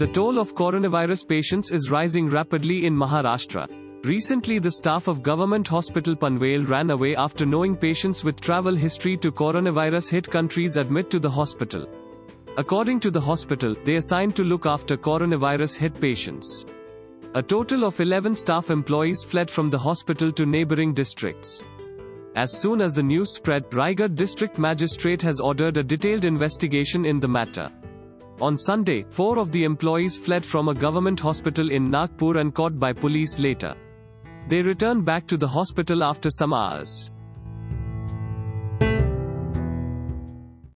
The toll of coronavirus patients is rising rapidly in Maharashtra. Recently, the staff of Government Hospital Panvel ran away after knowing patients with travel history to coronavirus hit countries admit to the hospital. According to the hospital, they assigned to look after coronavirus hit patients. A total of 11 staff employees fled from the hospital to neighboring districts. As soon as the news spread, Raigad district magistrate has ordered a detailed investigation in the matter. On Sunday, four of the employees fled from a government hospital in Nagpur and caught by police later. They returned back to the hospital after some hours.